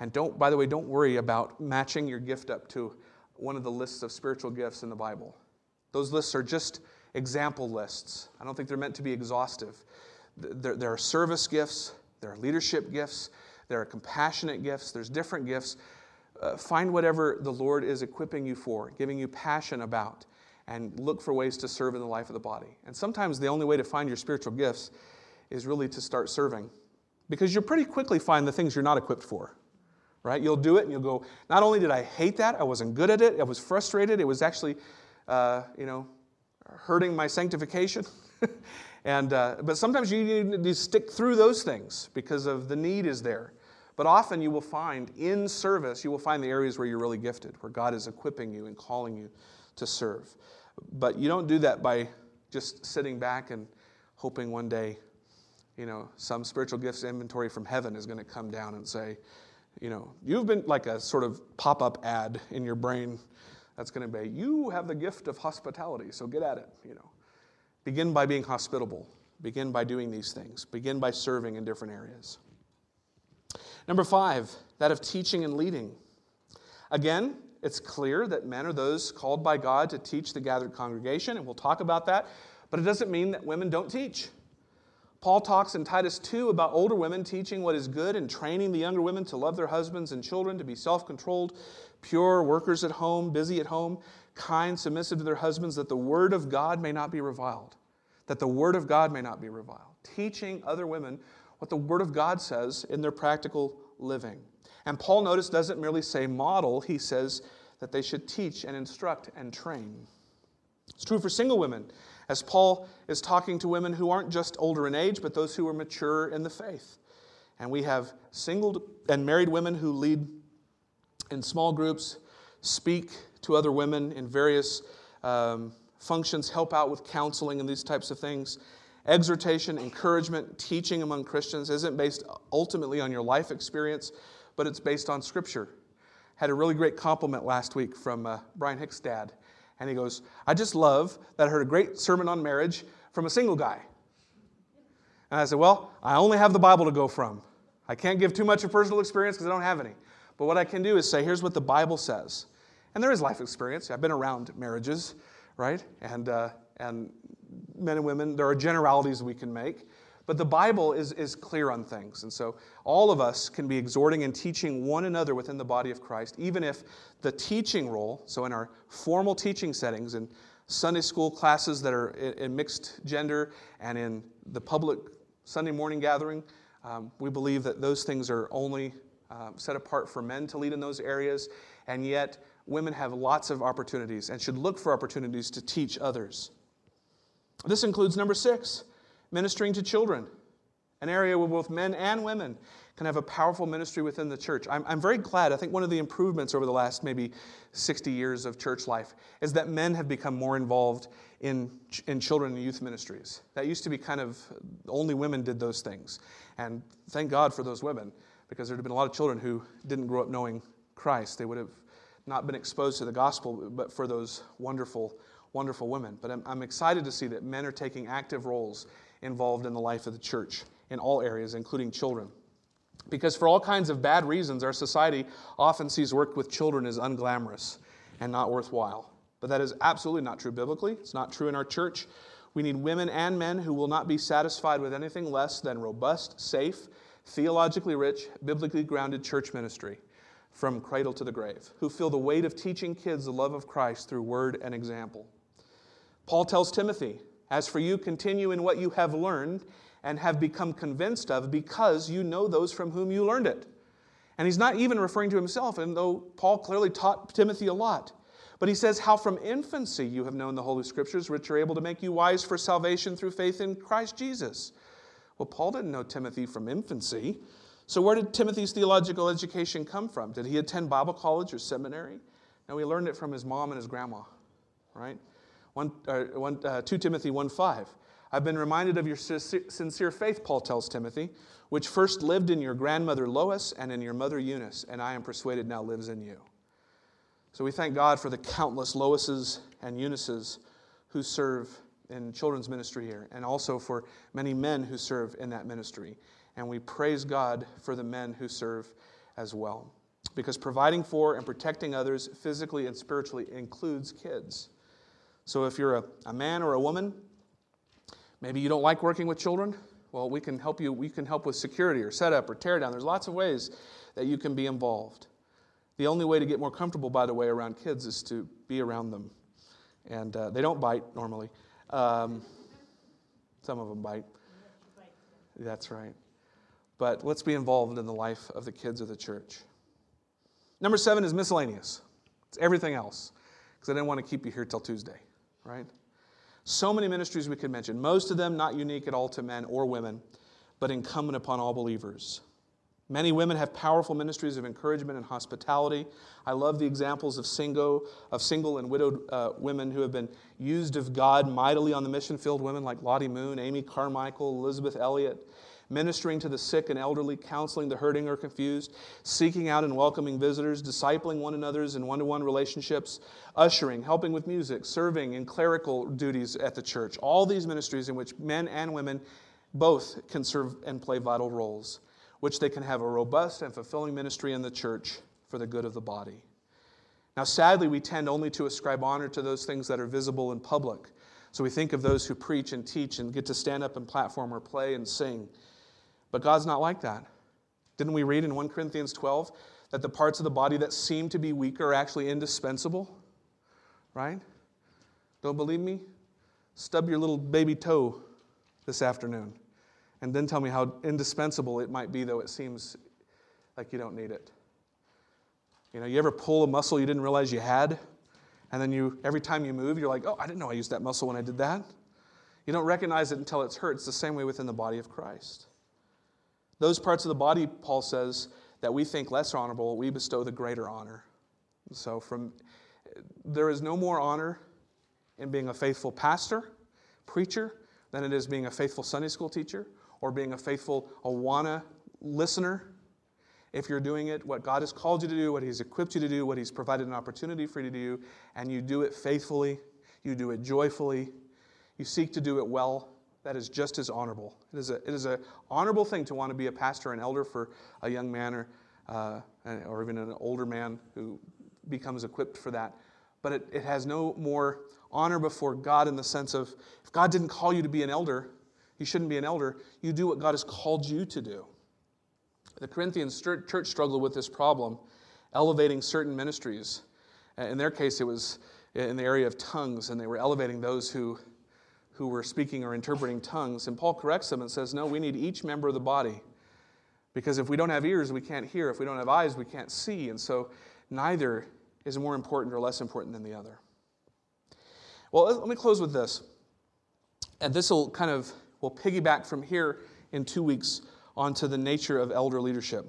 And don't, by the way, don't worry about matching your gift up to one of the lists of spiritual gifts in the Bible. Those lists are just example lists. I don't think they're meant to be exhaustive. There, there are service gifts, there are leadership gifts, there are compassionate gifts, there's different gifts. Uh, find whatever the Lord is equipping you for, giving you passion about, and look for ways to serve in the life of the body. And sometimes the only way to find your spiritual gifts is really to start serving because you'll pretty quickly find the things you're not equipped for. Right? You'll do it and you'll go, not only did I hate that, I wasn't good at it, I was frustrated, it was actually, uh, you know, hurting my sanctification. and, uh, but sometimes you need to stick through those things because of the need is there. But often you will find in service, you will find the areas where you're really gifted, where God is equipping you and calling you to serve. But you don't do that by just sitting back and hoping one day, you know, some spiritual gifts inventory from heaven is going to come down and say, you know, you've been like a sort of pop up ad in your brain that's going to be, you have the gift of hospitality, so get at it, you know. Begin by being hospitable. Begin by doing these things. Begin by serving in different areas. Number five, that of teaching and leading. Again, it's clear that men are those called by God to teach the gathered congregation, and we'll talk about that, but it doesn't mean that women don't teach. Paul talks in Titus 2 about older women teaching what is good and training the younger women to love their husbands and children, to be self controlled, pure, workers at home, busy at home, kind, submissive to their husbands, that the word of God may not be reviled. That the word of God may not be reviled. Teaching other women what the word of God says in their practical living. And Paul, notice, doesn't merely say model, he says that they should teach and instruct and train. It's true for single women, as Paul is talking to women who aren't just older in age, but those who are mature in the faith. And we have single and married women who lead in small groups, speak to other women in various um, functions, help out with counseling and these types of things. Exhortation, encouragement, teaching among Christians isn't based ultimately on your life experience, but it's based on Scripture. Had a really great compliment last week from uh, Brian Hicks' dad. And he goes, I just love that I heard a great sermon on marriage from a single guy. And I said, Well, I only have the Bible to go from. I can't give too much of personal experience because I don't have any. But what I can do is say, Here's what the Bible says. And there is life experience. I've been around marriages, right? And, uh, and men and women, there are generalities we can make. But the Bible is, is clear on things. And so all of us can be exhorting and teaching one another within the body of Christ, even if the teaching role, so in our formal teaching settings, in Sunday school classes that are in mixed gender, and in the public Sunday morning gathering, um, we believe that those things are only uh, set apart for men to lead in those areas. And yet, women have lots of opportunities and should look for opportunities to teach others. This includes number six ministering to children, an area where both men and women can have a powerful ministry within the church. I'm, I'm very glad. I think one of the improvements over the last maybe 60 years of church life is that men have become more involved in, in children and youth ministries. That used to be kind of only women did those things. And thank God for those women, because there would have been a lot of children who didn't grow up knowing Christ. They would have not been exposed to the gospel, but for those wonderful, wonderful women. But I'm, I'm excited to see that men are taking active roles involved in the life of the church in all areas, including children. Because for all kinds of bad reasons, our society often sees work with children as unglamorous and not worthwhile. But that is absolutely not true biblically. It's not true in our church. We need women and men who will not be satisfied with anything less than robust, safe, theologically rich, biblically grounded church ministry from cradle to the grave, who feel the weight of teaching kids the love of Christ through word and example. Paul tells Timothy as for you, continue in what you have learned and have become convinced of because you know those from whom you learned it. And he's not even referring to himself, and though Paul clearly taught Timothy a lot. But he says, How from infancy you have known the Holy Scriptures, which are able to make you wise for salvation through faith in Christ Jesus. Well, Paul didn't know Timothy from infancy. So, where did Timothy's theological education come from? Did he attend Bible college or seminary? No, he learned it from his mom and his grandma, right? 1, uh, 1, uh, 2 Timothy 1 5. I've been reminded of your sincere faith, Paul tells Timothy, which first lived in your grandmother Lois and in your mother Eunice, and I am persuaded now lives in you. So we thank God for the countless Loises and Eunices who serve in children's ministry here, and also for many men who serve in that ministry. And we praise God for the men who serve as well. Because providing for and protecting others physically and spiritually includes kids. So if you're a, a man or a woman, maybe you don't like working with children, well, we can help you. We can help with security or setup or teardown. There's lots of ways that you can be involved. The only way to get more comfortable, by the way, around kids is to be around them. And uh, they don't bite normally. Um, some of them bite. That's right. But let's be involved in the life of the kids of the church. Number seven is miscellaneous. It's everything else, because I didn't want to keep you here till Tuesday, right? So many ministries we could mention, most of them not unique at all to men or women, but incumbent upon all believers. Many women have powerful ministries of encouragement and hospitality. I love the examples of single, of single and widowed uh, women who have been used of God mightily on the mission field. Women like Lottie Moon, Amy Carmichael, Elisabeth Elliot, ministering to the sick and elderly, counseling the hurting or confused, seeking out and welcoming visitors, discipling one another's in one to one relationships, ushering, helping with music, serving in clerical duties at the church. All these ministries in which men and women both can serve and play vital roles, which they can have a robust and fulfilling ministry in the church for the good of the body. Now, sadly, we tend only to ascribe honor to those things that are visible in public. So we think of those who preach and teach and get to stand up and platform or play and sing. But God's not like that. Didn't we read in 1 Corinthians 12 that the parts of the body that seem to be weaker are actually indispensable? Right? Don't believe me? Stub your little baby toe this afternoon and then tell me how indispensable it might be, though it seems like you don't need it. You know, you ever pull a muscle you didn't realize you had? And then you, every time you move, you're like, oh, I didn't know I used that muscle when I did that. You don't recognize it until it's hurt. It's the same way within the body of Christ. Those parts of the body, Paul says, that we think less honorable, we bestow the greater honor. So from there is no more honor in being a faithful pastor, preacher, than it is being a faithful Sunday school teacher or being a faithful Awana listener. If you're doing it, what God has called you to do, what He's equipped you to do, what He's provided an opportunity for you to do, and you do it faithfully, you do it joyfully, you seek to do it well, that is just as honorable. It is, a, it is an honorable thing to want to be a pastor and elder for a young man or, uh, or even an older man who becomes equipped for that. But it, it has no more honor before God in the sense of if God didn't call you to be an elder, you shouldn't be an elder. You do what God has called you to do. The Corinthians church struggled with this problem, elevating certain ministries. In their case, it was in the area of tongues, and they were elevating those who who were speaking or interpreting tongues. And Paul corrects them and says, No, we need each member of the body. Because if we don't have ears, we can't hear. If we don't have eyes, we can't see. And so neither is more important or less important than the other. Well, let me close with this. And this will kind of will piggyback from here in two weeks onto the nature of elder leadership.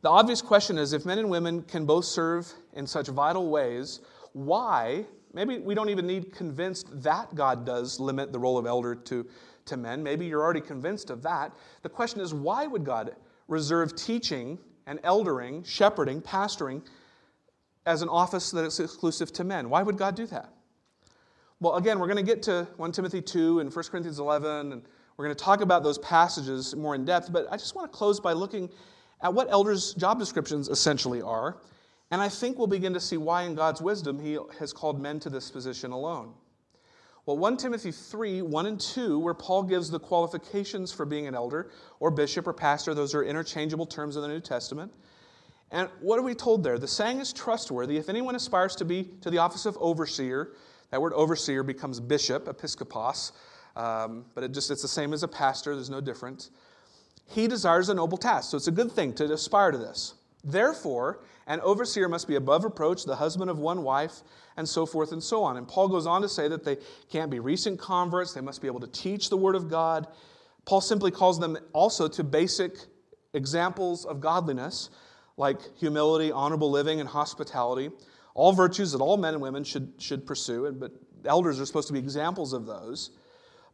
The obvious question is if men and women can both serve in such vital ways, why Maybe we don't even need convinced that God does limit the role of elder to, to men. Maybe you're already convinced of that. The question is, why would God reserve teaching and eldering, shepherding, pastoring as an office that is exclusive to men? Why would God do that? Well, again, we're going to get to 1 Timothy 2 and 1 Corinthians 11, and we're going to talk about those passages more in depth, but I just want to close by looking at what elders' job descriptions essentially are and I think we'll begin to see why, in God's wisdom, He has called men to this position alone. Well, 1 Timothy 3 1 and 2, where Paul gives the qualifications for being an elder or bishop or pastor, those are interchangeable terms in the New Testament. And what are we told there? The saying is trustworthy. If anyone aspires to be to the office of overseer, that word overseer becomes bishop, episkopos, um, but it just it's the same as a pastor. There's no difference. He desires a noble task, so it's a good thing to aspire to this. Therefore, an overseer must be above reproach, the husband of one wife, and so forth and so on. And Paul goes on to say that they can't be recent converts, they must be able to teach the word of God. Paul simply calls them also to basic examples of godliness, like humility, honorable living, and hospitality. All virtues that all men and women should, should pursue, but elders are supposed to be examples of those.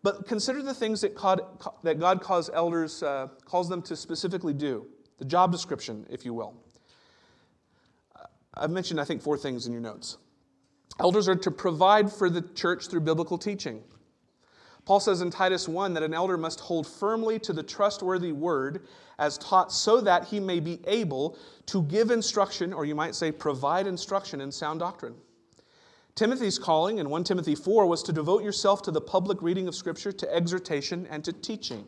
But consider the things that God, that God calls elders, uh, calls them to specifically do the job description, if you will. I've mentioned, I think, four things in your notes. Elders are to provide for the church through biblical teaching. Paul says in Titus 1 that an elder must hold firmly to the trustworthy word as taught so that he may be able to give instruction, or you might say, provide instruction in sound doctrine. Timothy's calling in 1 Timothy 4 was to devote yourself to the public reading of Scripture, to exhortation, and to teaching.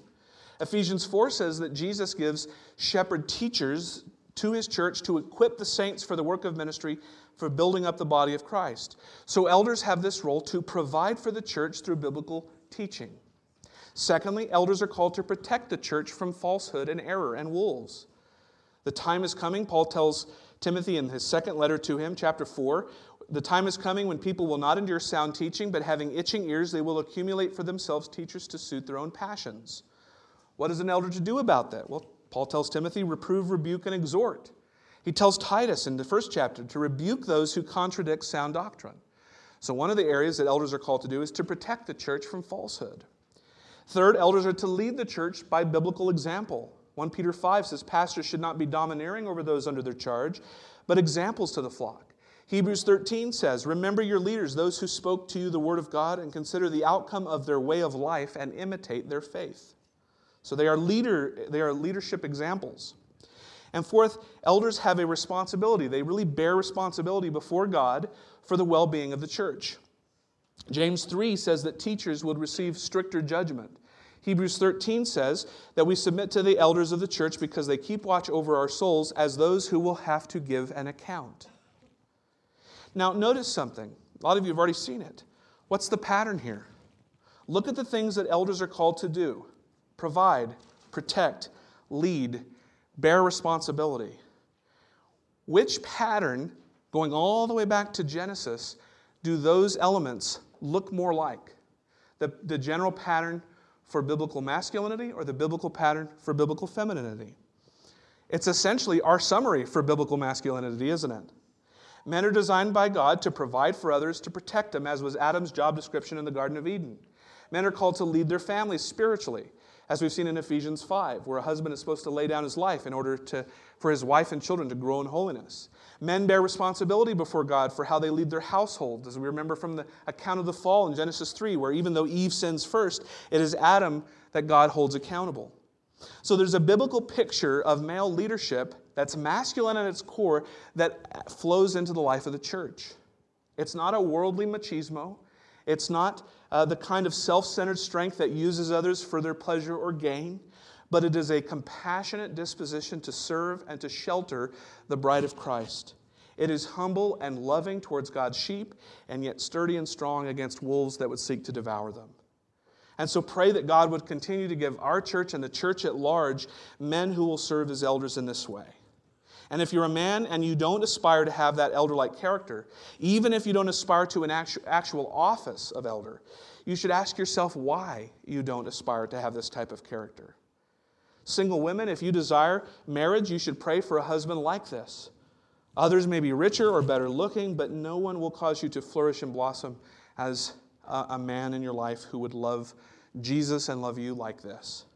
Ephesians 4 says that Jesus gives shepherd teachers to his church to equip the saints for the work of ministry for building up the body of Christ. So elders have this role to provide for the church through biblical teaching. Secondly, elders are called to protect the church from falsehood and error and wolves. The time is coming, Paul tells Timothy in his second letter to him, chapter 4. The time is coming when people will not endure sound teaching, but having itching ears, they will accumulate for themselves teachers to suit their own passions. What is an elder to do about that? Well, Paul tells Timothy, reprove, rebuke, and exhort. He tells Titus in the first chapter to rebuke those who contradict sound doctrine. So, one of the areas that elders are called to do is to protect the church from falsehood. Third, elders are to lead the church by biblical example. 1 Peter 5 says pastors should not be domineering over those under their charge, but examples to the flock. Hebrews 13 says, Remember your leaders, those who spoke to you the word of God, and consider the outcome of their way of life and imitate their faith. So they are, leader, they are leadership examples. And fourth, elders have a responsibility. They really bear responsibility before God for the well being of the church. James 3 says that teachers would receive stricter judgment. Hebrews 13 says that we submit to the elders of the church because they keep watch over our souls as those who will have to give an account. Now, notice something. A lot of you have already seen it. What's the pattern here? Look at the things that elders are called to do provide, protect, lead, bear responsibility. Which pattern, going all the way back to Genesis, do those elements look more like? The, the general pattern for biblical masculinity or the biblical pattern for biblical femininity? It's essentially our summary for biblical masculinity, isn't it? Men are designed by God to provide for others, to protect them, as was Adam's job description in the Garden of Eden. Men are called to lead their families spiritually, as we've seen in Ephesians 5, where a husband is supposed to lay down his life in order to, for his wife and children to grow in holiness. Men bear responsibility before God for how they lead their households, as we remember from the account of the fall in Genesis 3, where even though Eve sins first, it is Adam that God holds accountable. So there's a biblical picture of male leadership that's masculine at its core that flows into the life of the church. It's not a worldly machismo. It's not uh, the kind of self centered strength that uses others for their pleasure or gain, but it is a compassionate disposition to serve and to shelter the bride of Christ. It is humble and loving towards God's sheep, and yet sturdy and strong against wolves that would seek to devour them. And so pray that God would continue to give our church and the church at large men who will serve as elders in this way. And if you're a man and you don't aspire to have that elder like character, even if you don't aspire to an actual office of elder, you should ask yourself why you don't aspire to have this type of character. Single women, if you desire marriage, you should pray for a husband like this. Others may be richer or better looking, but no one will cause you to flourish and blossom as a, a man in your life who would love Jesus and love you like this.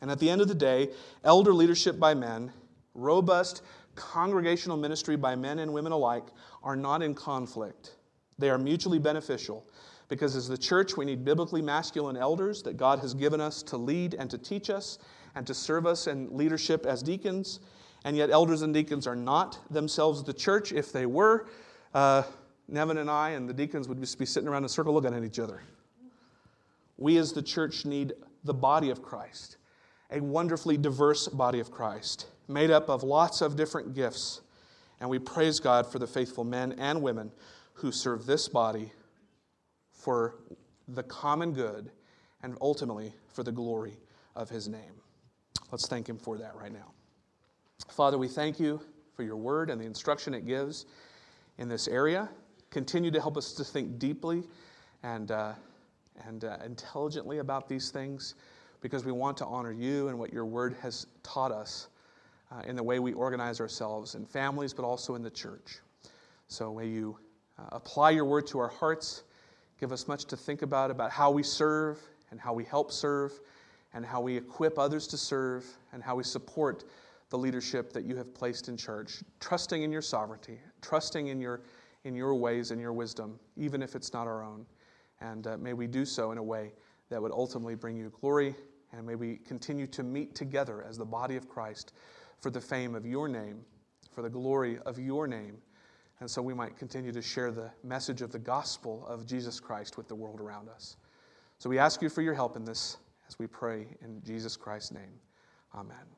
And at the end of the day, elder leadership by men, robust congregational ministry by men and women alike are not in conflict. They are mutually beneficial because as the church, we need biblically masculine elders that God has given us to lead and to teach us and to serve us in leadership as deacons. And yet, elders and deacons are not themselves the church. If they were, uh, Nevin and I and the deacons would just be sitting around in a circle looking at each other. We as the church need the body of Christ, a wonderfully diverse body of Christ made up of lots of different gifts. And we praise God for the faithful men and women who serve this body for the common good and ultimately for the glory of his name. Let's thank him for that right now. Father, we thank you for your word and the instruction it gives in this area. Continue to help us to think deeply and, uh, and uh, intelligently about these things because we want to honor you and what your word has taught us uh, in the way we organize ourselves in families, but also in the church. So, may you uh, apply your word to our hearts, give us much to think about, about how we serve and how we help serve, and how we equip others to serve, and how we support the leadership that you have placed in charge, trusting in your sovereignty, trusting in your, in your ways and your wisdom, even if it's not our own. And uh, may we do so in a way that would ultimately bring you glory. And may we continue to meet together as the body of Christ for the fame of your name, for the glory of your name. And so we might continue to share the message of the gospel of Jesus Christ with the world around us. So we ask you for your help in this as we pray in Jesus Christ's name. Amen.